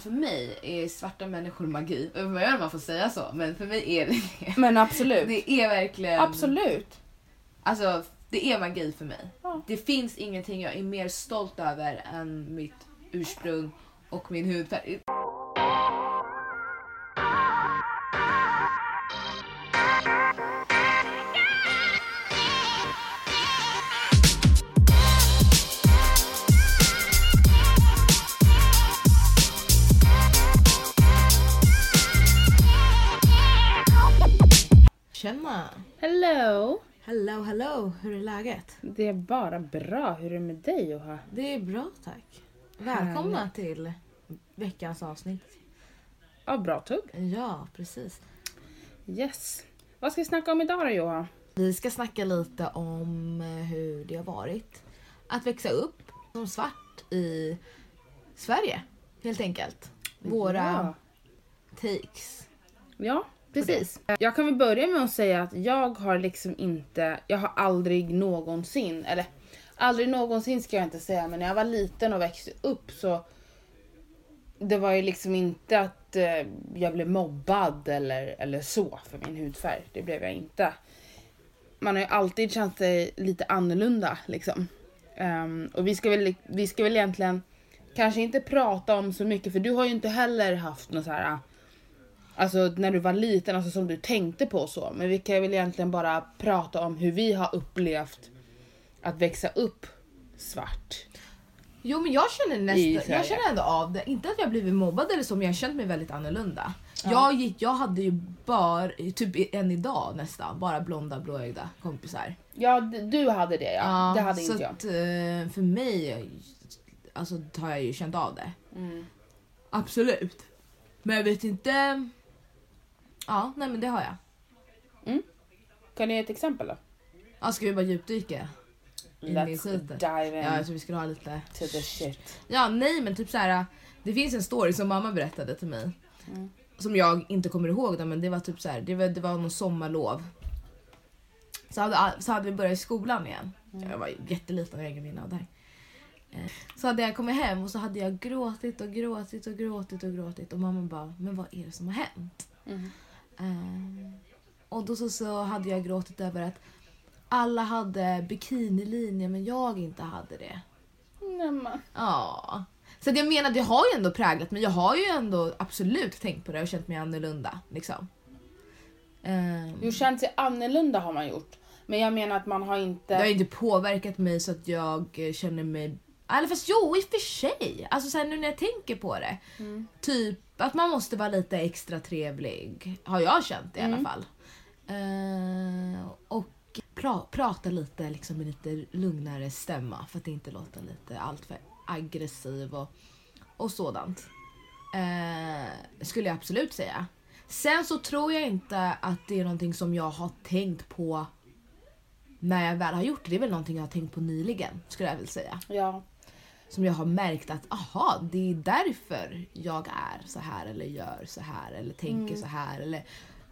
För mig är svarta människor magi. Jag vet inte om man får säga så, men för mig är det det. Men absolut. Det är verkligen... Absolut. Alltså, det är magi för mig. Ja. Det finns ingenting jag är mer stolt över än mitt ursprung och min hudfärg. Hello. Hello! Hur är läget? Det är bara bra. Hur är det med dig Joha? Det är bra tack. Välkomna till veckans avsnitt. Ja, bra tugg. Ja, precis. Yes. Vad ska vi snacka om idag då Joha? Vi ska snacka lite om eh, hur det har varit att växa upp som svart i Sverige, helt enkelt. Våra Ja. takes. Ja, precis. Jag kan väl börja med att säga att jag har liksom inte, jag har aldrig någonsin, eller aldrig någonsin ska jag inte säga, men när jag var liten och växte upp så det var ju liksom inte att eh, jag blev mobbad eller, eller så för min hudfärg. Det blev jag inte. Man har ju alltid känt sig lite annorlunda liksom. Ehm, och vi ska, väl, vi ska väl egentligen kanske inte prata om så mycket för du har ju inte heller haft något så här Alltså när du var liten, alltså som du tänkte på så. Men vi kan väl egentligen bara prata om hur vi har upplevt att växa upp svart. Jo men jag känner nästan, jag känner ändå av det. Inte att jag blivit mobbad eller så men jag har känt mig väldigt annorlunda. Ja. Jag, gick, jag hade ju bara, typ än idag nästan, bara blonda blåögda kompisar. Ja, du hade det ja. det hade inte jag. Att, eh, för mig alltså, har jag ju känt av det. Mm. Absolut. Men jag vet inte... Ja, nej men det har jag. Kan du ge ett exempel då? Ja, ska vi bara djupdyka? I Let's skiten. dive in Ja, jag tror vi skulle ha lite... to the shit. Ja, nej men typ så här. Det finns en story som mamma berättade till mig. Mm. Som jag inte kommer ihåg då, men det var typ så här. Det var, det var någon sommarlov. Så hade, så hade vi börjat i skolan igen. Jag var jätteliten, jag har ingen minne av det här. Eh, Så hade jag kommit hem och så hade jag gråtit och gråtit och gråtit och gråtit och mamma bara, men vad är det som har hänt? Mm. Eh, och då så, så hade jag gråtit över att alla hade bikinilinje men jag inte hade det. Nej, men. Ja. Så jag menar, det har ju ändå präglat mig. Jag har ju ändå absolut tänkt på det och känt mig annorlunda. Liksom. Ehm, Jo, känt sig annorlunda har man gjort. Men jag menar att man har inte... det har inte påverkat mig så att jag eh, känner mig... Eller fast jo, i och för sig. Alltså så här, nu när jag tänker på det. Mm. Typ att man måste vara lite extra trevlig. Har jag känt i alla Mm. fall. Ehm, och pra, prata lite liksom, med lite lugnare stämma för att inte låta lite alltför aggressiv och, och sådant. Eh, skulle jag absolut säga. Sen så tror jag inte att det är någonting som jag har tänkt på när jag väl har gjort det. Det är väl någonting jag har tänkt på nyligen skulle jag vilja säga. Ja. Som jag har märkt att aha, det är därför jag är så här eller gör så här eller tänker så här eller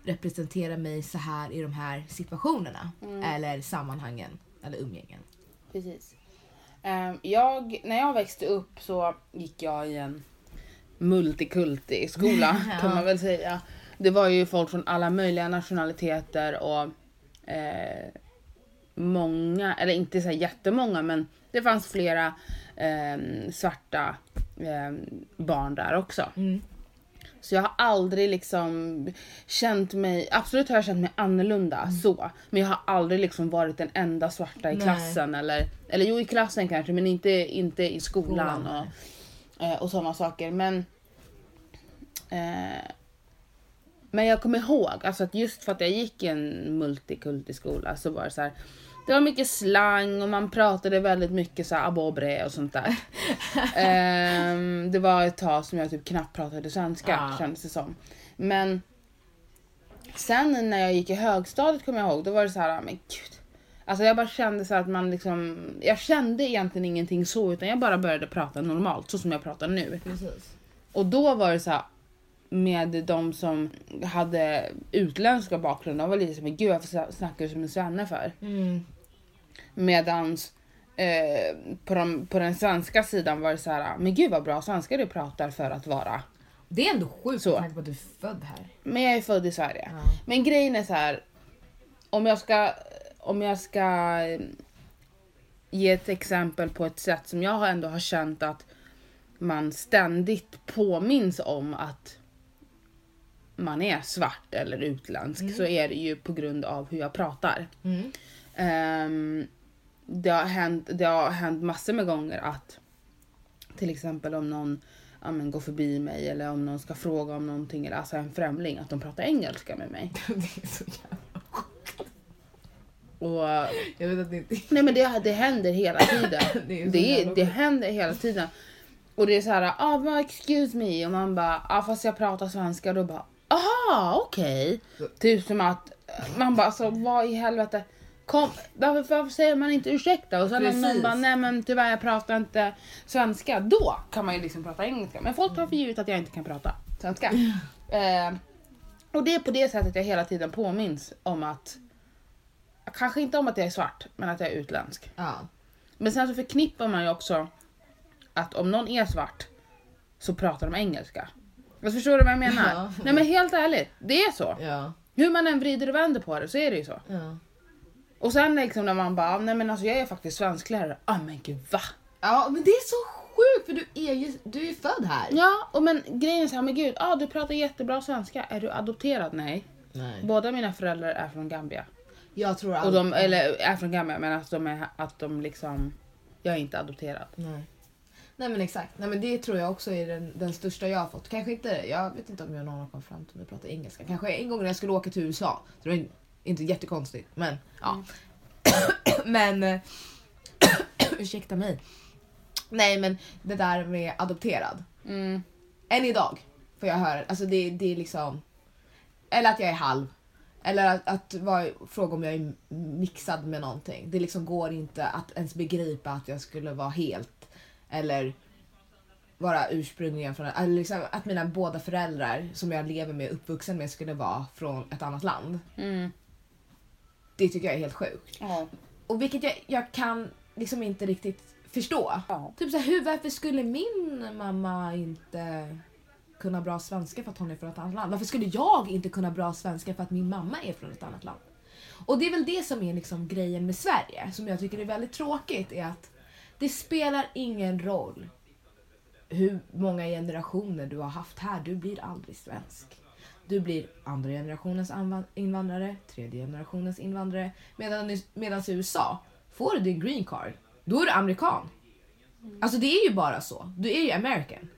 representerar mig så här i de här situationerna eller sammanhangen eller umgängen. Precis. Ehm, jag, när jag växte upp så gick jag i en multikulti skola Ja. kan man väl säga. Det var ju folk från alla möjliga nationaliteter och eh, många, eller inte så jättemånga men det fanns flera eh, svarta eh, barn där också. Mm. Så jag har aldrig liksom känt mig, absolut har jag känt mig annorlunda så. Men jag har aldrig liksom varit den enda svarta i Nej. klassen eller, eller jo i klassen kanske men inte, inte i skolan, Skolan, och, eh, och sådana saker. Men eh, men jag kommer ihåg alltså att just för att jag gick i en multikulti skola så var det så här. Det var mycket slang och man pratade väldigt mycket så abobre och sånt där. Ehm, det var ett tag som jag typ knappt pratade svenska Ja. kändes det som. Men sen när jag gick i högstadiet kommer jag ihåg, då var det så här, men gud. Alltså jag bara kände så att man liksom, jag kände egentligen ingenting så utan jag bara började prata normalt så som jag pratar nu. Precis. Och då var det så här med de som hade utländska bakgrunder, de var lite som gud varför snackar du som en svenne för? Mm. Medans eh, på, de, på den svenska sidan var det så här, men gud vad bra svenska du pratar för att vara Det är ändå sjukt Så. med tanke på att du är född här. Men jag är född i Sverige. Ja. Men grejen är så här. Om jag ska, om jag ska eh, ge ett exempel på ett sätt som jag ändå har känt att man ständigt påminns om att man är svart eller utländsk så är det ju på grund av hur jag pratar. Mm. Ehm, det, har hänt, det har hänt massor med gånger att till exempel om någon ja, men, går förbi mig eller om någon ska fråga om någonting eller alltså en främling att de pratar engelska med mig. Det är så jävla... Och, Jag vet att det inte nej men det, det händer hela tiden. Det är det, det händer hela tiden. Och det är så här, ah, excuse me och man bara, ah, fast jag pratar svenska då bara, aha okej. Typ som att man bara, alltså vad i helvete. Kom, varför, varför säger man inte ursäkta? Och sen om någon bara, nej men tyvärr jag pratar inte svenska. Då kan man ju liksom prata engelska. Men folk tar för givet att jag inte kan prata svenska. Eh, och det är på det sättet jag hela tiden påminns om att, kanske inte om att jag är svart, men att jag är utländsk. Ja. Men sen så förknippar man ju också att om någon är svart så pratar de engelska. Alltså förstår du vad jag menar? Ja. Nej men helt ärligt, det är så. Ja. Hur man än vrider och vänder på det så är det ju så. Ja. Och sen liksom när man bara, nej men alltså jag är faktiskt svensklärare. Ah men gud va? Ja men det är så sjukt för du är ju du är ju född här. Ja, och men grejen är så här, men gud, ah, du pratar jättebra svenska. Är du adopterad? Nej. Nej. Båda mina föräldrar är från Gambia. Jag tror Och aldrig... de, eller är från Gambia men att de är, att de liksom, jag är inte adopterad. Nej. Nej men exakt. Nej men det tror jag också är den, den största jag har fått. Kanske inte, jag vet inte om jag någon har kommit fram till mig pratar engelska. Kanske en gång när jag skulle åka till USA. Det var inte jättekonstigt men ja. men eh, ursäkta mig. Nej men det där med adopterad. Mm. Än idag får jag höra, alltså det, det är liksom... Eller att jag är halv. Eller att, att vara, fråga om jag är mixad med någonting. Det liksom går inte att ens begripa att jag skulle vara helt. Eller vara ursprungligen från... Eller liksom att mina båda föräldrar som jag lever med, uppvuxen med, skulle vara från ett annat land. Mm. Det tycker jag är helt sjukt. Ja. Och vilket jag, jag kan liksom inte riktigt förstå. Ja. Typ så här, hur, varför skulle min mamma inte kunna bra svenska för att hon är från ett annat land? Varför skulle jag inte kunna bra svenska för att min mamma är från ett annat land? Och det är väl det som är liksom grejen med Sverige, som jag tycker är väldigt tråkigt, är att det spelar ingen roll hur många generationer du har haft här, du blir aldrig svensk. Du blir andra generationens invandrare, tredje generationens invandrare. Medan, i- USA, får du din green card, då är du amerikan. Alltså det är ju bara så. Du är ju American.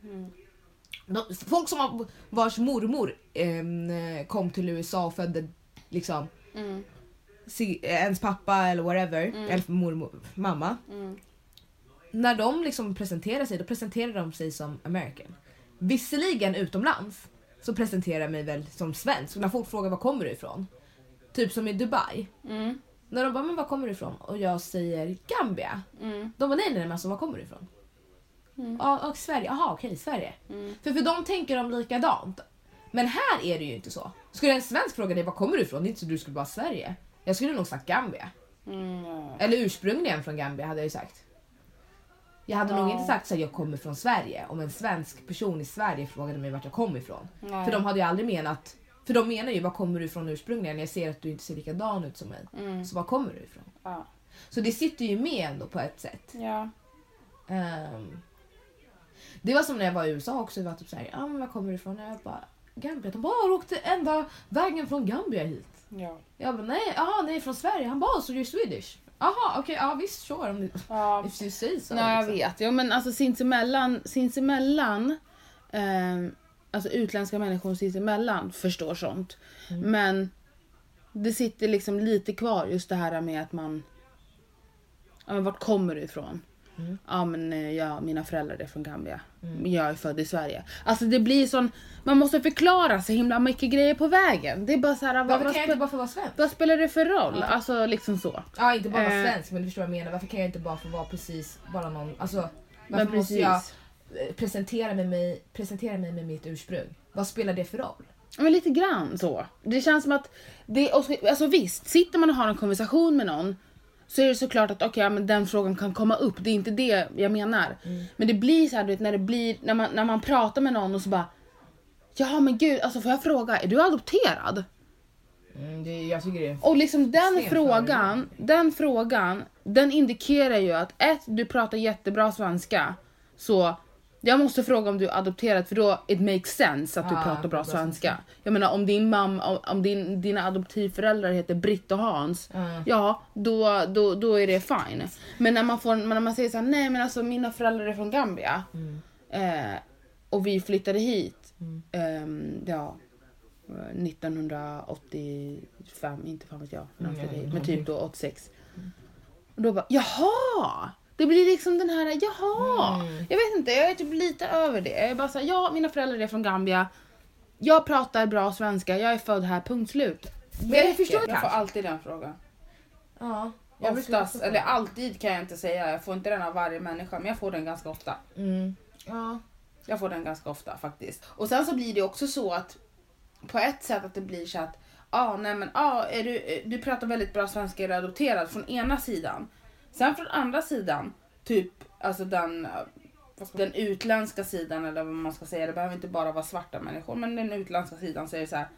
De, folk som vars mormor eh, kom till USA och födde liksom Mm. si, ens pappa eller whatever, eller mormor, mamma. Mm. När de liksom presenterar sig, då presenterar de sig som American. Visserligen utomlands så presenterar jag mig väl som svensk. När folk frågar var kommer du ifrån? Typ som i Dubai. Mm. När de bara men var kommer du ifrån? Och jag säger Gambia. Mm. De bara nej nej men alltså var kommer du ifrån? Mm. Ja, och Sverige. Jaha okej Sverige. För för dem tänker de likadant. Men här är det ju inte så. Skulle en svensk fråga dig var kommer du ifrån? Det är inte så du skulle bara Sverige. Jag skulle nog sagt Gambia. Mm. Eller ursprungligen från Gambia hade jag ju sagt. Jag hade nog Ja. inte sagt att jag kommer från Sverige om en svensk person i Sverige frågade mig vart jag kom ifrån. Nej. För de hade ju aldrig menat... För de menar ju var kommer du ifrån ursprungligen? Jag ser att du inte ser likadan ut som mig. Mm. Så var kommer du ifrån? Ja. Så det sitter ju med ändå på ett sätt. Ja. Ehm, det var som när jag var i USA också. Det var typ såhär, ja men var kommer du ifrån? Jag bara, Gambia. De bara, "Ah, åkte ända vägen från Gambia hit. Ja. Jag bara, nej, aha, nej från Sverige. Han bara, så du är Swedish? Jaha, okej, ja visst, sure. Om du, ja. if you say so. Nej, jag liksom. vet. Jo, men alltså sinsemellan, sinsemellan ehm, alltså utländska människor sinsemellan förstår sånt. Mm. Men det sitter liksom lite kvar just det här med att man... Ja, men vart kommer du ifrån? Mm. Ja men eh, ja, mina föräldrar är från Gambia. Mm. Jag är född i Sverige. Alltså det blir sån... Man måste förklara så himla mycket grejer på vägen. Det är bara så här, vad, Varför vad, kan jag spe- inte bara få vara svensk? vad spelar det för roll? Ja. Alltså liksom så. Ja, inte bara vara Eh. svensk, men du förstår vad jag menar. Varför kan jag inte bara få vara precis bara någon... Alltså, varför måste jag eh, presentera mig, mig, presentera mig med mitt ursprung? Vad spelar det för roll? Men lite grann så. Det känns som att, det, alltså visst, sitter man och har en konversation med någon så är det såklart att okej, ja, men den frågan kan komma upp. Det är inte det jag menar. Men det blir så här, du vet, när det blir, när man, när man pratar med någon och så bara Ja men gud, alltså får jag fråga, är du adopterad? Mm, det, jag tycker det. Och liksom den frågan, den frågan, den indikerar ju att ett, du pratar jättebra svenska. Så jag måste fråga om du är adopterad för då it makes sense att du Ja, pratar bra svenska. Jag menar om din mamma, om, din, dina adoptivföräldrar heter Britt och Hans, Ja. ja då, då, då är det fine. Men när man, får, när man säger så här, nej men alltså mina föräldrar är från Gambia Mm. eh, och vi flyttade hit, Mm. ehm, ja 1985, inte fan vet jag, när de Mm, hit, men typ då 86. Och då bara, jaha! Det blir liksom den här, jaha! Mm. Jag vet inte, jag är typ lite över det. Jag är bara såhär, ja mina föräldrar är från Gambia. Jag pratar bra svenska, jag är född här, punkt slut. Men jag förstår Jag får alltid den frågan. Ja. jag Oftast, eller alltid kan jag inte säga, jag får inte den av varje människa, men jag får den ganska ofta. Mm. Ja. Jag får den ganska ofta faktiskt. Och sen så blir det också så att på ett sätt att det blir så att ah, nej men ah, är du, eh, du pratar väldigt bra svenska, är du adopterad från ena sidan. Sen från andra sidan, typ alltså den, den utländska sidan eller vad man ska säga, det behöver inte bara vara svarta människor men den utländska sidan säger så här.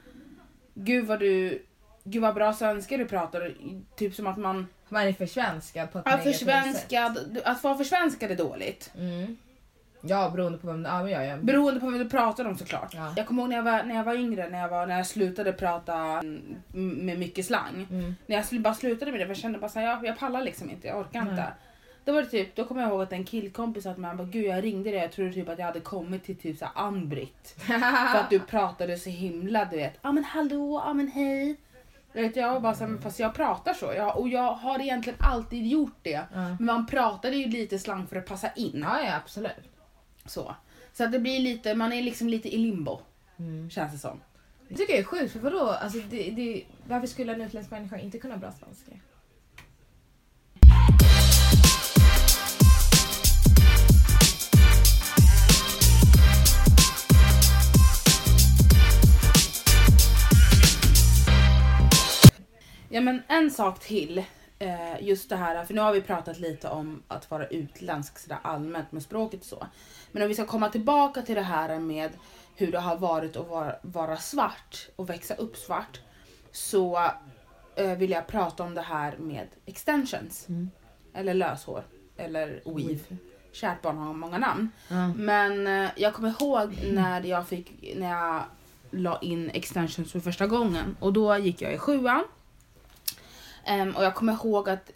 Gud vad du, gud vad bra svenska du pratar, typ som att man, Man är försvenskad på ett negativt sätt. att vara försvenskad är dåligt. Mm. Ja, beroende på vem. Ja, men ja, ja. Beroende på vem du pratar om såklart. Ja. Jag kommer ihåg när jag var, när jag var yngre, när jag, var, när jag slutade prata mm, med mycket slang. Mm. När jag sl- bara slutade med det för jag kände bara såhär, jag, jag pallar liksom inte, jag orkar inte. Då var det typ, då kommer jag ihåg att en killkompis mig, han bara, gud jag ringde dig, jag trodde typ att jag hade kommit till typ såhär Ann-Britt. För att du pratade så himla du vet, ja men hallå, ja men hej. Jag vet, jag var bara såhär, fast jag pratar så. Jag, och jag har egentligen alltid gjort det. Ja. Men man pratade ju lite slang för att passa in. ja, ja, absolut. Så. Så att det blir lite, man är liksom lite i limbo. Mm. Känns det som. Det tycker jag är sjukt, för vadå? Alltså, det, det, varför skulle en utländsk människa inte kunna bra svenska? Ja men en sak till. Eh, just det här, för nu har vi pratat lite om att vara utländsk sådär allmänt med språket och så. Men om vi ska komma tillbaka till det här med hur det har varit att vara, vara svart och växa upp svart. Så eh, vill jag prata om det här med extensions. Mm. Eller löshår. Eller weave. Kärt barn har många namn. Ja. Men eh, jag kommer ihåg när jag fick, när jag la in extensions för första gången och då gick jag i sjuan. Ehm, och jag kommer ihåg att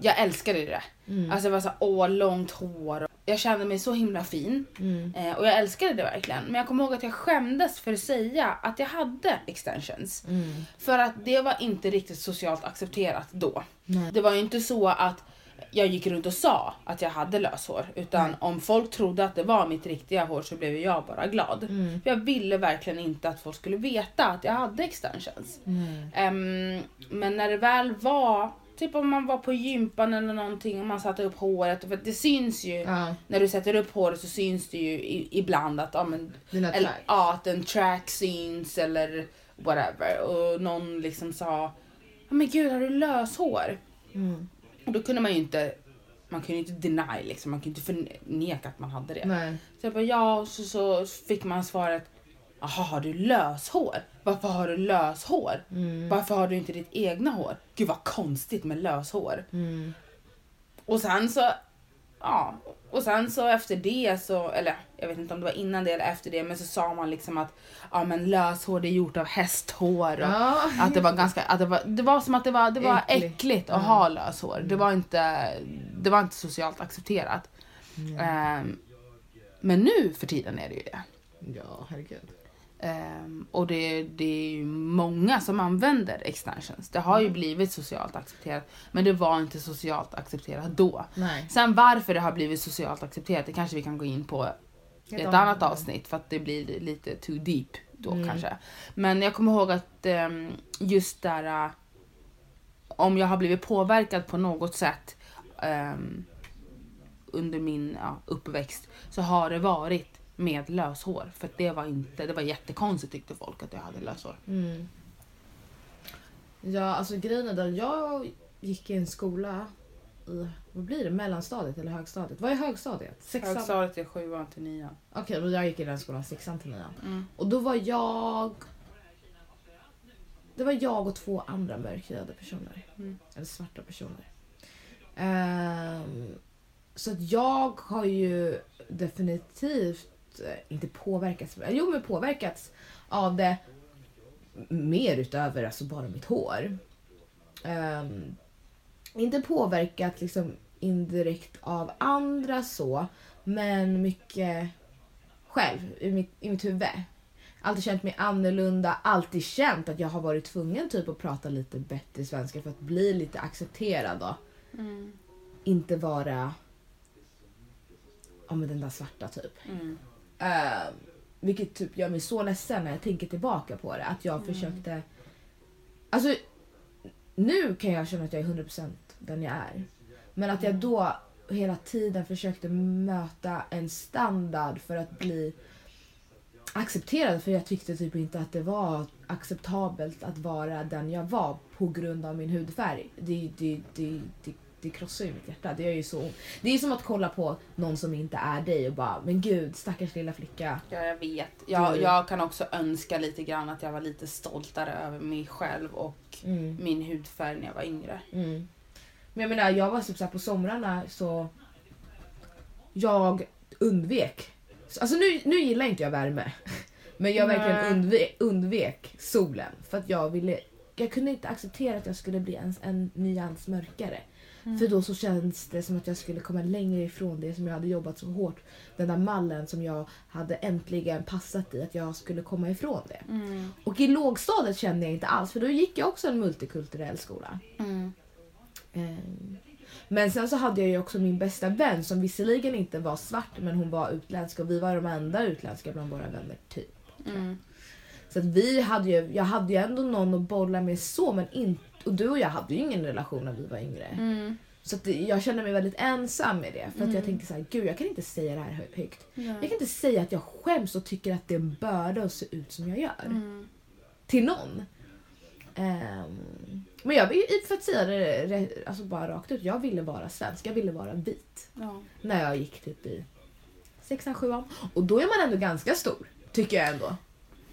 jag älskade det. Mm. Alltså det var så här, åh långt hår. Jag kände mig så himla fin Mm. eh, och jag älskade det verkligen. Men jag kommer ihåg att jag skämdes för att säga att jag hade extensions. Mm. För att det var inte riktigt socialt accepterat då. Nej. Det var ju inte så att jag gick runt och sa att jag hade löshår. Utan Nej. om folk trodde att det var mitt riktiga hår så blev jag bara glad. Mm. För jag ville verkligen inte att folk skulle veta att jag hade extensions. Mm. Ehm, men när det väl var, typ om man var på gympan eller någonting och man satte upp håret. För det syns ju, när du sätter upp håret så syns det ju i, ibland att, ja, men, eller, ja, att en track syns eller whatever. Och någon liksom sa, men gud har du löshår? Mm. Och då kunde man ju inte, man kunde ju inte deny liksom, man kunde inte förneka att man hade det. Nej. Så jag bara ja, och så, så fick man svaret, jaha har du löshår? Varför har du löshår? Mm. Varför har du inte ditt egna hår? Gud vad konstigt med löshår. Mm. Och sen så, ja, och sen så efter det så, eller jag vet inte om det var innan det eller efter det, men så sa man liksom att ja men löshår det är gjort av hästhår. Och, Ja. Att det var ganska, att det var, det var som att det var, det var Äckligt. äckligt att ha löshår. Det var inte, det var inte socialt accepterat. Mm. Ehm, men nu för tiden är det ju det. Ja, herregud. Ehm, och det, det är ju många som använder extensions. Det har ju Mm. blivit socialt accepterat. Men det var inte socialt accepterat då. Nej. Sen varför det har blivit socialt accepterat det kanske vi kan gå in på i ett annat avsnitt för att det blir lite too deep då Mm. kanske. Men jag kommer ihåg att ehm, just där äh, om jag har blivit påverkad på något sätt ehm, under min ja, uppväxt så har det varit med löshår. För att det var inte, det var jättekonstigt tyckte folk att jag hade löshår. Mm. Ja, alltså grejen är den, jag gick i en skola i, vad blir det, mellanstadiet eller högstadiet? Vad är högstadiet? Sexan? Högstadiet är sjuan till nian. Okej, men jag gick i den skolan sexan till nian. Mm. Och då var jag... Det var jag och två andra mörkhyade personer. Mm. Eller svarta personer. Ehm, så att jag har ju definitivt inte påverkats, jo men påverkats av det mer utöver alltså bara mitt hår. Ehm, inte påverkat liksom indirekt av andra så, men mycket själv i mitt, i mitt huvud. Alltid känt mig annorlunda, alltid känt att jag har varit tvungen typ att prata lite bättre svenska för att bli lite accepterad då. Mm. Inte vara ja, men den där svarta typ. Mm. Uh, vilket typ gör mig så ledsen när jag tänker tillbaka på det. Att jag försökte... Alltså, nu kan jag känna att jag är 100% den jag är. Men att jag då hela tiden försökte möta en standard för att bli accepterad. För jag tyckte typ inte att det var acceptabelt att vara den jag var på grund av min hudfärg. Det, det, det, det, det krossar ju mitt hjärta. Det gör ju så ont. Det är som att kolla på någon som inte är dig och bara, men gud stackars lilla flicka. Ja, jag vet. Jag, Du- jag kan också önska lite grann att jag var lite stoltare över mig själv och Mm. min hudfärg när jag var yngre. Mm. Men jag menar, jag var typ så här på somrarna så jag undvek. Alltså nu, nu gillar inte jag värme. Men jag verkligen undvek, undvek solen. För att jag ville, jag kunde inte acceptera att jag skulle bli ens en nyans mörkare. För då så känns det som att jag skulle komma längre ifrån det som jag hade jobbat så hårt. Den där mallen som jag hade äntligen passat i, att jag skulle komma ifrån det. Mm. Och i lågstadiet kände jag inte alls, för då gick jag också en multikulturell skola. Mm. Ehm, Men sen så hade jag ju också min bästa vän som visserligen inte var svart men hon var utländsk och vi var de enda utländska bland våra vänner typ. Mm. Så att vi hade ju, jag hade ju ändå någon att bolla med så men inte, och du och jag hade ju ingen relation när vi var yngre. Mm. Så att jag kände mig väldigt ensam med det för att jag Mm. tänkte så här, gud jag kan inte säga det här hö- högt. Jag Nej. kan inte säga att jag skäms och tycker att det är en börda att se ut som jag gör. Mm. Till någon. Ehm, men jag, för att säga det alltså bara rakt ut, jag ville vara svensk, jag ville vara vit. Ja. När jag gick typ i sexan, sjuan. Och då är man ändå ganska stor, tycker jag ändå.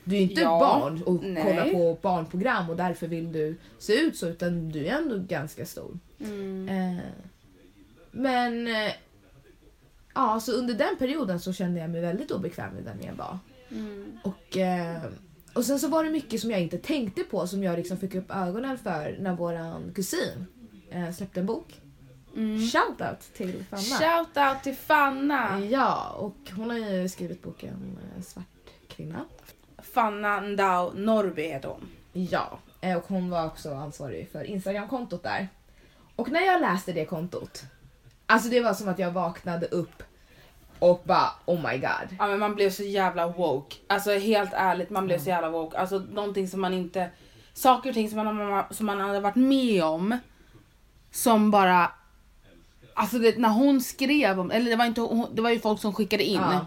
Du är inte Ja, barn och nej. kollar på barnprogram och därför vill du se ut så, utan du är ändå ganska stor. Mm. Eh, men eh, ja, så under den perioden så kände jag mig väldigt obekväm med den jag var. Mm. Och, eh, och sen så var det mycket som jag inte tänkte på som jag liksom fick upp ögonen för när våran kusin släppte en bok. Mm. Shoutout till Fanna. Shout out till Fanna! Ja, och hon har ju skrivit boken Svart kvinna. Fanna Ndao Norby heter hon. Ja, eh, och hon var också ansvarig för Instagram-kontot där. Och när jag läste det kontot, alltså det var som att jag vaknade upp och bara oh my god. Ja men man blev så jävla woke. Alltså helt ärligt, man blev så jävla woke. Alltså någonting som man inte... Saker och ting som man, som man hade varit med om. Som bara... Alltså det, när hon skrev om, eller det var inte det var ju folk som skickade in. Ja.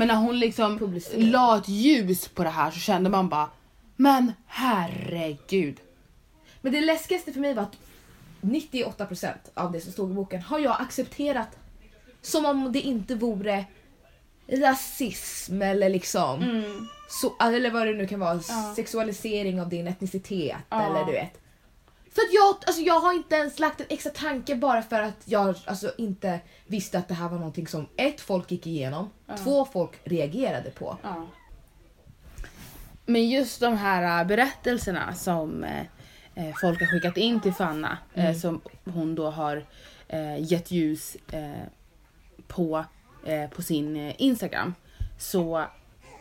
Men när hon liksom la ett ljus på det här så kände man bara Men herregud. Men det läskigaste för mig var att 98% av det som stod i boken har jag accepterat som om det inte vore rasism eller liksom så, eller vad det nu kan vara, Mm. Ja. sexualisering av din etnicitet Ja. eller du vet. För att jag, alltså jag har inte ens lagt en extra tanke bara för att jag alltså inte visste att det här var någonting som ett, folk gick igenom, två, folk reagerade på. Ja. Men just de här äh, berättelserna som eh, folk har skickat in till Fanna, eh, som hon då har eh, gett ljus på, på sin Instagram. Så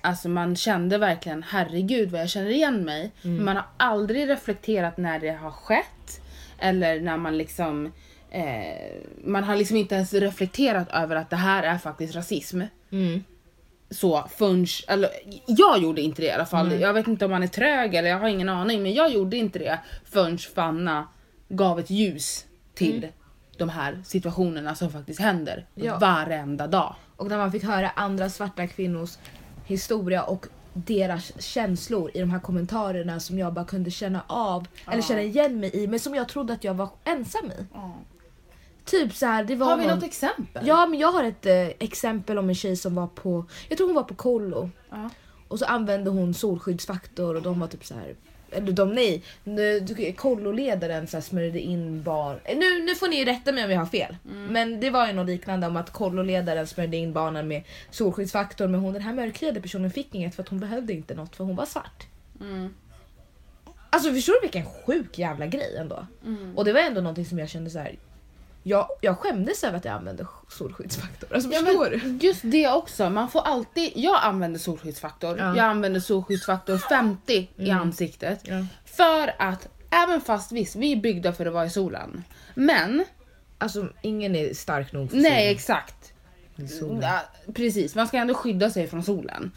alltså man kände verkligen herregud vad jag känner igen mig. Men man har aldrig reflekterat när det har skett. Eller när man liksom eh, man har liksom inte ens reflekterat över att det här är faktiskt rasism Mm. så förrän, eller jag gjorde inte det i alla fall. Jag vet inte om man är trög eller jag har ingen aning men jag gjorde inte det förrän Fanna gav ett ljus till de här situationerna som faktiskt händer Ja. varenda dag. Och när man fick höra andra svarta kvinnors historia och deras känslor i de här kommentarerna som jag bara kunde känna av eller känna igen mig i men som jag trodde att jag var ensam i. Typ så här, det var Har vi någon... något exempel? Ja men jag har ett eh, exempel om en tjej som var på, jag tror hon var på kollo. Ja. Och så använde hon solskyddsfaktor och de var typ så här. Eller de nej, nu- kolloledaren så här smörjde in barn. eh, Nu, nu får ni rätta mig om jag har fel. Men det var ju något liknande om att kolloledaren smörjde in barnen med solskyddsfaktor men hon den här mörkhyade personen fick inget för att hon behövde inte något för hon var svart. Mm. Alltså förstår du vilken sjuk jävla grej ändå? Mm. Och det var ändå någonting som jag kände så här. Jag, jag skämdes över att jag använde solskyddsfaktor. Alltså Ja, förstår du? just det också, man får alltid, jag använder solskyddsfaktor, Ja. jag använder solskyddsfaktor 50 i ansiktet. Ja. För att, även fast visst, vi är byggda för att vara i solen. Men, Alltså ingen är stark nog för nej exakt. solen. Ja, precis, man ska ändå skydda sig från solen.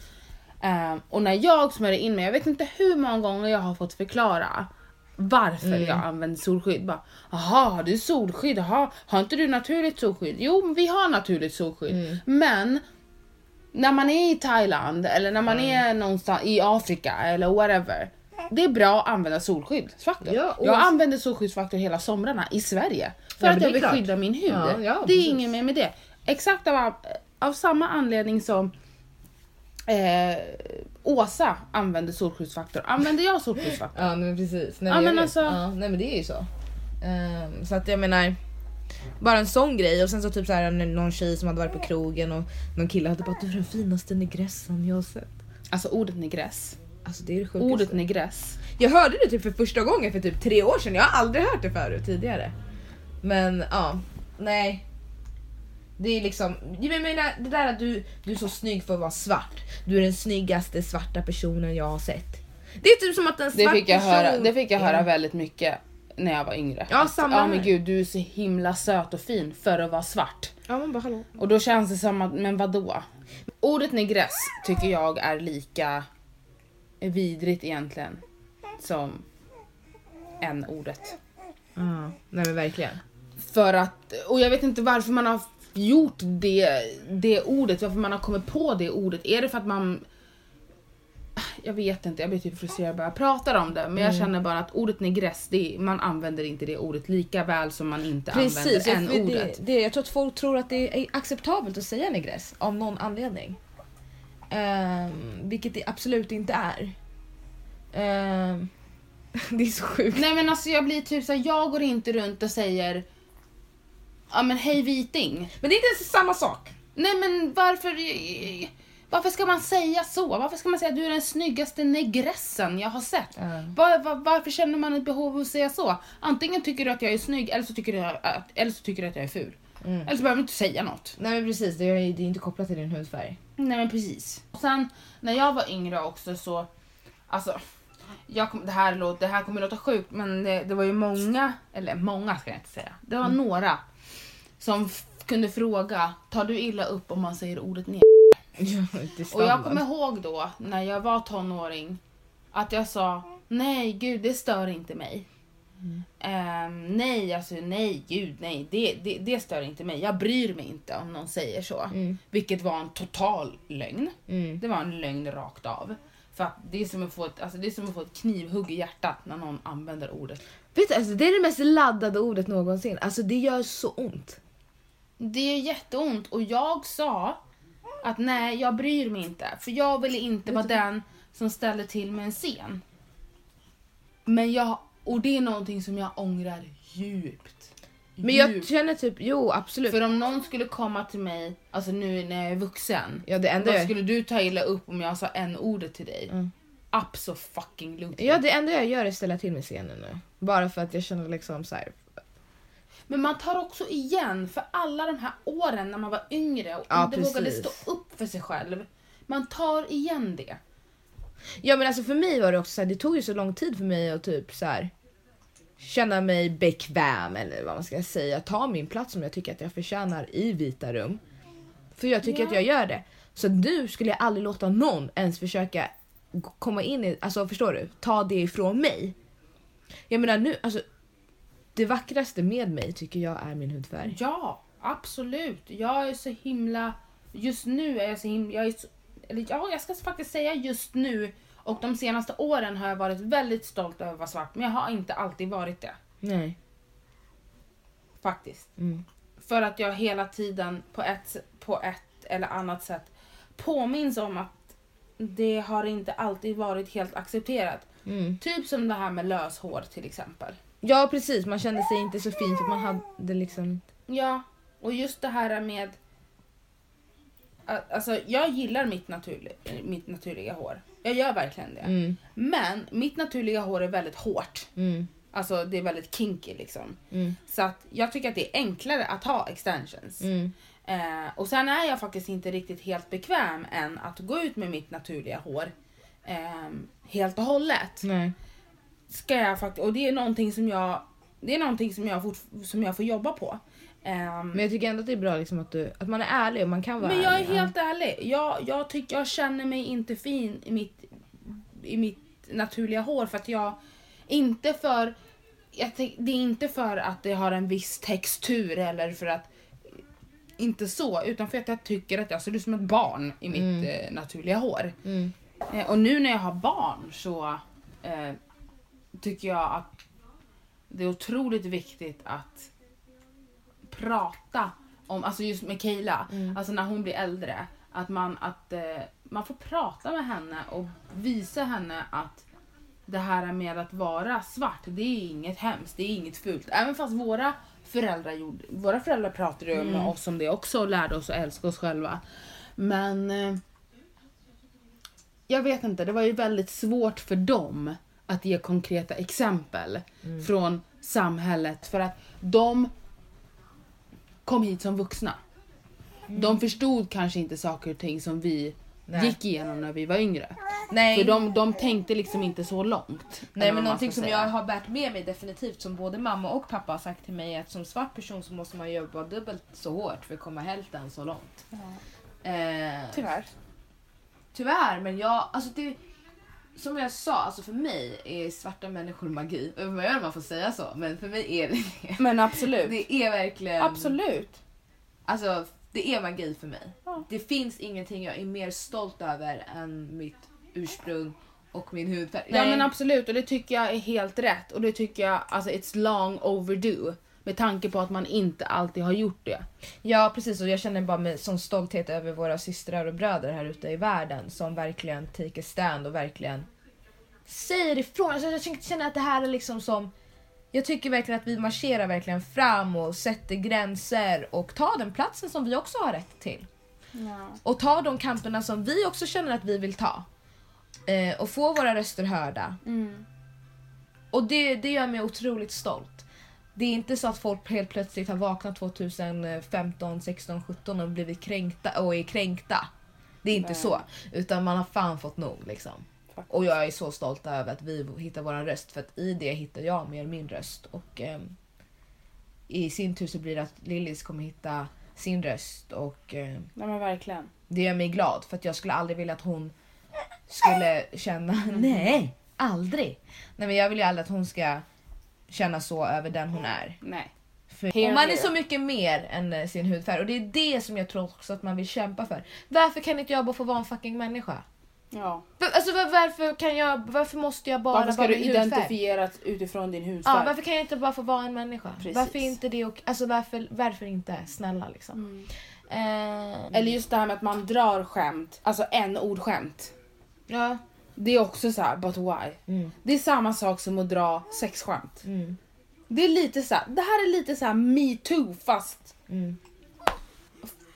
Ehm, och när jag smörjer in mig, jag vet inte hur många gånger jag har fått förklara varför Mm. jag använder solskydd. Bara, Jaha, har du solskydd? Jaha, har inte du naturligt solskydd? Jo, vi har naturligt solskydd. Mm. Men när man är i Thailand eller när man Mm. är någonstans i Afrika eller whatever. Det är bra att använda solskyddsfaktor. Ja, och- jag använder solskyddsfaktor hela somrarna i Sverige. För Ja, att jag vill klart. skydda min hud. Ja, det är inget mer med det. Exakt av, av samma anledning som eh, Åsa använder solskyddsfaktor. Använder jag solskyddsfaktor? Ja men precis. Nej, Ja, men alltså- ja, nej men det är ju så. Ehm, så att jag menar. Bara en sån grej och sen så typ så här någon tjej som hade varit på krogen och någon kille hade bara du är den finaste negressan jag har sett. Alltså ordet negress. Alltså det är det sjukaste. Ordet negress. Jag hörde det typ för första gången för typ tre år sedan. Jag har aldrig hört det förut tidigare. Men ja, nej. Det är liksom, jag menar det där att du, du är så snygg för att vara svart. Du är den snyggaste svarta personen jag har sett. Det är typ som att en svart Det fick jag person... höra, det fick jag höra väldigt mycket när jag var yngre. Ja, samma ja men gud du är så himla söt och fin för att vara svart. Ja man bara hallå. Och då känns det som att, men vadå? Ordet negress tycker jag är lika vidrigt egentligen som en ordet Ja, nej men verkligen. För att, och jag vet inte varför man har gjort det, det ordet, varför man har kommit på det ordet. Är det för att man... Jag vet inte, jag blir typ frustrerad bara jag pratar om det. Men jag känner bara att ordet negress, det, man använder inte det ordet lika väl som man inte Precis, använder en det, ordet. det, jag tror att folk tror att det är acceptabelt att säga negress av någon anledning. Ehm, vilket det absolut inte är. Ehm, det är så sjukt. Nej men alltså jag blir typ såhär, jag går inte runt och säger Ja men hej viting. Men det är inte ens samma sak. Nej men varför... Varför ska man säga så? Varför ska man säga att du är den snyggaste negressen jag har sett? Ja. Var, var, varför känner man ett behov av att säga så? Antingen tycker du att jag är snygg eller så tycker du att, eller så tycker du att jag är ful. Mm. Eller så behöver du inte säga något. Nej men precis, det är, det är inte kopplat till din hudfärg. Nej men precis. Och sen när jag var yngre också så, alltså, jag kom, det, här låter, det här kommer låta sjukt men det, det var ju många, eller många ska jag inte säga, det var några som kunde fråga, tar du illa upp om man säger ordet ner? Ja, Och jag kommer ihåg då när jag var tonåring att jag sa nej gud det stör inte mig. Ehm, nej alltså nej gud nej det, det, det stör inte mig. Jag bryr mig inte om någon säger så. Mm. Vilket var en total lögn. Mm. Det var en lögn rakt av. För det är som att få ett, alltså det är som att få ett knivhugg i hjärtat när någon använder ordet. Vet du, alltså, det är det mest laddade ordet någonsin. Alltså det gör så ont. Det är jätteont och jag sa att nej, jag bryr mig inte. För jag ville inte vara den som ställer till med en scen. Men jag, och det är någonting som jag ångrar djupt. Men jag Djupt. känner typ, jo absolut. För om någon skulle komma till mig, alltså nu när jag är vuxen. ja det enda Vad jag, skulle du ta illa upp om jag sa en ordet till dig? Mm. Absolutely. ja, det enda jag gör är att ställa till med scenen nu. Bara för att jag känner liksom så här. Men man tar också igen för alla de här åren när man var yngre och Ja, inte vågade precis. stå upp för sig själv. Man tar igen det. Ja men alltså för mig var det också så här, det tog ju så lång tid för mig att typ så här känna mig bekväm eller vad man ska säga, ta min plats som jag tycker att jag förtjänar i vita rum. För jag tycker Ja. att jag gör det. Så nu skulle jag aldrig låta någon ens försöka komma in i, alltså förstår du? Ta det ifrån mig. Jag menar nu, alltså det vackraste med mig tycker jag är min hudfärg. Ja, absolut. Jag är så himla... Just nu är jag så himla... Jag är så, eller ja, jag ska faktiskt säga just nu och de senaste åren har jag varit väldigt stolt över att vara svart men jag har inte alltid varit det. Nej. Faktiskt. Mm. för att jag hela tiden på ett, på ett eller annat sätt påminns om att det har inte alltid varit helt accepterat. Mm. Typ som det här med löshår till exempel. Ja precis, man kände sig inte så fin för man hade liksom... Ja, och just det här med... Alltså jag gillar mitt, naturliga, mitt naturliga hår. Jag gör verkligen det. Mm. Men mitt naturliga hår är väldigt hårt. Mm. Alltså det är väldigt kinky liksom. Mm. Så att jag tycker att det är enklare att ha extensions. Mm. Eh, och sen är jag faktiskt inte riktigt helt bekväm än att gå ut med mitt naturliga hår eh, helt och hållet. Nej. Ska jag faktiskt, och det är någonting som jag, det är någonting som jag, fort, som jag får jobba på. Ehm, Men jag tycker ändå att det är bra liksom att, du, att man är ärlig och man kan vara Men jag är ärlig. helt ärlig. Jag, jag, tycker, jag känner mig inte fin i mitt, i mitt naturliga hår för att jag inte för jag det är inte för att det har en viss textur eller för att inte så utan för att jag tycker att jag ser ut som ett barn i mitt Mm. eh, naturliga hår. Mm. Eh, och nu när jag har barn så eh, tycker jag att det är otroligt viktigt att prata om, alltså just med Kayla, Mm. alltså när hon blir äldre, att man, att, eh, man får prata med henne och visa henne att det här med att vara svart, det är inget hemskt, det är inget fult. Även fast våra föräldrar gjorde, våra föräldrar pratade ju med Mm. oss om det också och lärde oss att älska oss själva. Men eh, jag vet inte, det var ju väldigt svårt för dem att ge konkreta exempel Mm. från samhället för att de kom hit som vuxna. De förstod kanske inte saker och ting som vi Nej. gick igenom när vi var yngre. Nej, För de, de tänkte liksom inte så långt. nej men någonting som säga. jag har bärt med mig definitivt som både mamma och pappa har sagt till mig är att som svart person så måste man jobba dubbelt så hårt för att komma hälften så långt. Eh, Tyvärr. Tyvärr, men jag, alltså det, som jag sa, alltså för mig är svarta människor magi. Vad gör man får säga så, men för mig är det Men absolut. Det är verkligen, Absolut. alltså det är magi för mig. Ja. Det finns ingenting jag är mer stolt över än mitt ursprung och min hudfärg. Ja men absolut och det tycker jag är helt rätt och det tycker jag alltså it's long overdue. Med tanke på att man inte alltid har gjort det. Ja precis och jag känner bara med sån stolthet över våra systrar och bröder här ute i världen som verkligen take a stand och verkligen säger ifrån. Alltså, jag känner att det här är liksom som jag tycker verkligen att vi marscherar verkligen fram och sätter gränser och tar den platsen som vi också har rätt till. Och tar de kamperna som vi också känner att vi vill ta. Eh, och få våra röster hörda. Mm. Och det, det gör mig otroligt stolt. Det är inte så att folk helt plötsligt har vaknat 2015, 16, 17 och blivit kränkta och är kränkta. Det är inte Nej. så. Utan man har fan fått nog liksom. Faktiskt. Och jag är så stolt över att vi hittar vår röst för att i det hittar jag mer min röst. Och ehm, i sin tur så blir det att Lillis kommer hitta sin röst och ehm, Nej men verkligen. det gör mig glad för att jag skulle aldrig vilja att hon skulle känna nej, aldrig. Nej men jag vill ju aldrig att hon ska känna så över den hon är. Nej. För man är så mycket mer än eh, sin hudfärg och det är det som jag tror också att man vill kämpa för. Varför kan inte jag bara få vara en fucking människa? Ja. Alltså var, varför kan jag, varför måste jag bara Varför ska vara du hudfärg? identifieras utifrån din hudfärg? Ja, varför kan jag inte bara få vara en människa? Precis. Varför inte det och, alltså varför, varför inte? Snälla liksom. Mm. Eh, Eller just det här med att man drar skämt, alltså en ord skämt. ja. Det är också så här, but why? Mm, Det är samma sak som att dra sexskämt. mm, Det är lite så här, det här är lite så här me too fast mm.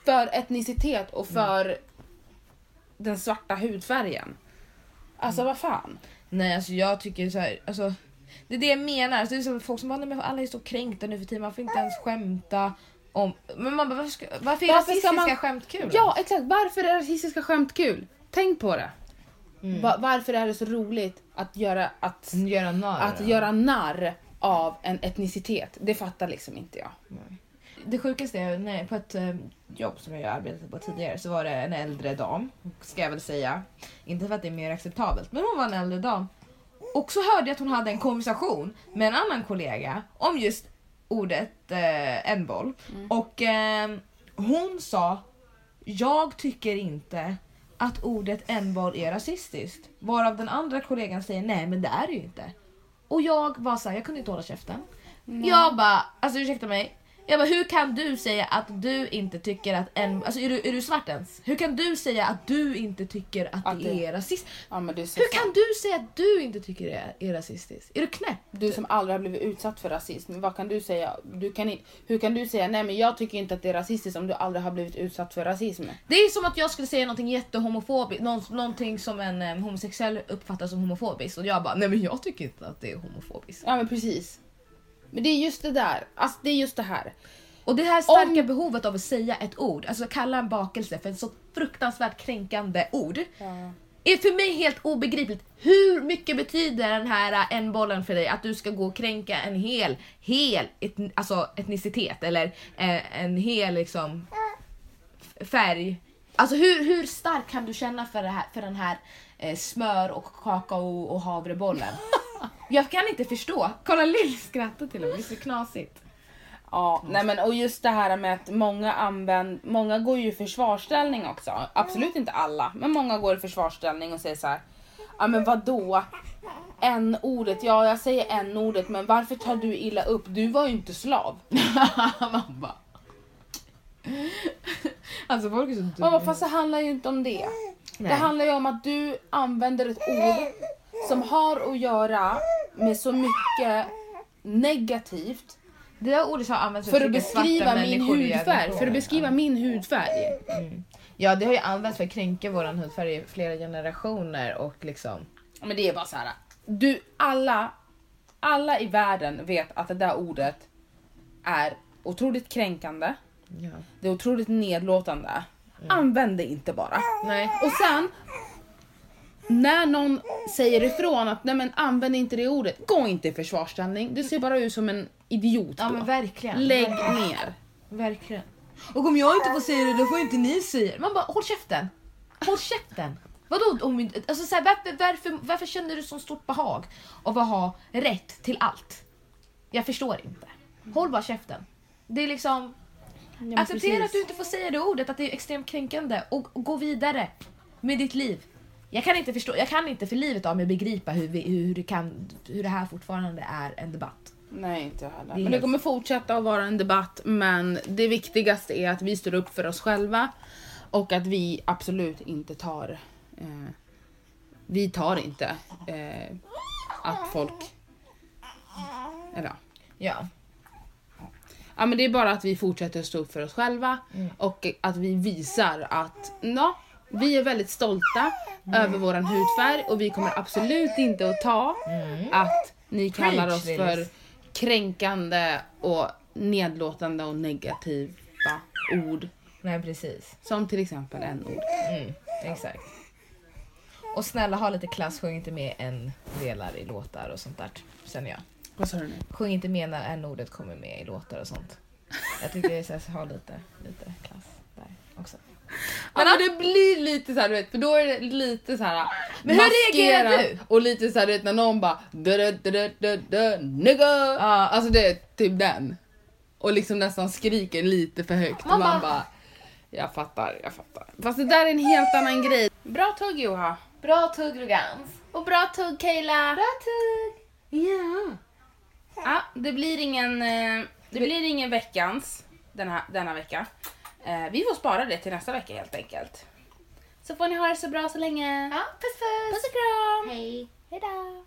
för etnicitet och för den svarta hudfärgen. Alltså vad fan. Nej alltså jag tycker så här, alltså det är det jag menar. Alltså, det är som folk som bara, men alla är så kränkta nu för tiden, man får inte ens skämta om... Men man bara, varför, ska, varför är Varför ska rasistiska man- skämt kul? Ja exakt, varför är rasistiska skämt kul? Tänk på det. Mm. Va- varför är det så roligt att göra, att, Göra narr att av. göra narr av en etnicitet? Det fattar liksom inte jag. Det sjukaste är när, på ett eh, jobb som jag arbetade på tidigare så var det en äldre dam, ska jag väl säga. Inte för att det är mer acceptabelt, men hon var en äldre dam. Och så hörde jag att hon hade en konversation med en annan kollega om just ordet eh, en-boll. Och eh, hon sa, jag tycker inte att ordet en-boll är rasistiskt. Varav den andra kollegan säger, nej men det är det ju inte. Och jag var såhär, jag kunde inte hålla käften. Jag bara, alltså ursäkta mig. Jag bara, hur kan du säga att du inte tycker att en... Alltså är du, är du svart ens? Hur kan du säga att du inte tycker att, Att det det- är rasism? Ja, Hur sant. kan du säga att du inte tycker det är, är rasistiskt? Är du knäpp? Du som aldrig har blivit utsatt för rasism, vad kan du säga? Du kan hur kan du säga nej men jag tycker inte att det är rasistiskt om du aldrig har blivit utsatt för rasism? Det är som att jag skulle säga någonting jättehomofobiskt, någon, någonting som en eh, homosexuell uppfattar som homofobiskt och jag bara nej men jag tycker inte att det är homofobiskt. Ja men precis. Men det är just det där, alltså det är just det här. Och det här starka behovet av att säga ett ord, alltså kalla en bakelse för ett så fruktansvärt kränkande ord. Är för mig helt obegripligt. Hur mycket betyder den här eh, en bollen för dig? Att du ska gå och kränka en hel, hel et, alltså etnicitet eller eh, en hel liksom färg. Alltså hur, hur stark kan du känna för, här, för den här eh, smör och kakao och havrebollen? Jag kan inte förstå. Kolla Lill skrattar till och med, det är så knasigt. Ja, nej men och just det här med att många använder, många går ju i försvarsställning också. Absolut inte alla, men många går i försvarsställning och säger så här. Ja men vadå? En ordet, ja jag säger en ordet men varför tar du illa upp? Du var ju inte slav. Man bara... Alltså folk är så Man bara, fast det handlar ju inte om det. Nej. Det handlar ju om att du använder ett ord som har att göra med så mycket negativt Det där ordet har använts för att beskriva min hudfärg. För att beskriva min hudfärg. Ja, det har ju använts för att kränka våran hudfärg i flera generationer och liksom... Men det är bara så här. Du, alla, alla i världen vet att det där ordet är otroligt kränkande. Ja. Det är otroligt nedlåtande. Använd det inte bara. Nej. Och sen när någon säger ifrån att nej men använd inte det ordet, gå inte i försvarsställning. Du ser bara ut som en idiot Ja då. men verkligen. Lägg verkligen. ner. Verkligen. Och om jag inte får säga det, då får inte ni säga det. Man bara, håll käften. Håll käften. Vadå? Om, alltså, så här, varför, varför, varför känner du så stort behag av att ha rätt till allt? Jag förstår inte. Håll bara käften. Det är liksom... men acceptera precis. att du inte får säga det ordet, att det är extremt kränkande och, och gå vidare med ditt liv. Jag kan inte förstå, jag kan inte för livet av mig begripa hur, vi, hur, det kan, hur det här fortfarande är en debatt. Nej inte jag heller. är Men det kommer fortsätta att vara en debatt men det viktigaste är att vi står upp för oss själva och att vi absolut inte tar eh, vi tar inte eh, att folk eller ja. Ja. Men det är bara att vi fortsätter stå upp för oss själva Mm. och att vi visar att ja, vi är väldigt stolta Mm. över våran hudfärg och vi kommer absolut inte att ta att ni kallar Mm. Preach, oss för kränkande och nedlåtande och negativa ord. Nej precis. Som till exempel en ord. Mm, exakt. Och snälla ha lite klass, sjung inte med en delar i låtar och sånt där. Känner jag. Vad sa du nu? Sjung inte med när en ordet kommer med i låtar och sånt. Jag tycker det är så här, ha lite, lite klass där också. Men ja, det blir lite så här, du vet, för då är det lite så här Men hur reagerar du? Och lite så här, du vet, när någon bara da, da, da, da, nigga. Ja. Alltså det är typ den. Och liksom nästan skriker lite för högt. Man Man, bara, jag fattar, jag fattar. Fast det där är en helt annan grej. Bra tugg Joha. Bra tugg Rugans. Och bra tugg Kayla. Bra tugg! Ja. Ja, det blir ingen, eh, det blir ingen veckans denna, denna vecka. Eh, vi får spara det till nästa vecka helt enkelt. Så får ni ha det så bra så länge. Ja, puss puss! Puss och kram! Hej! Hejdå!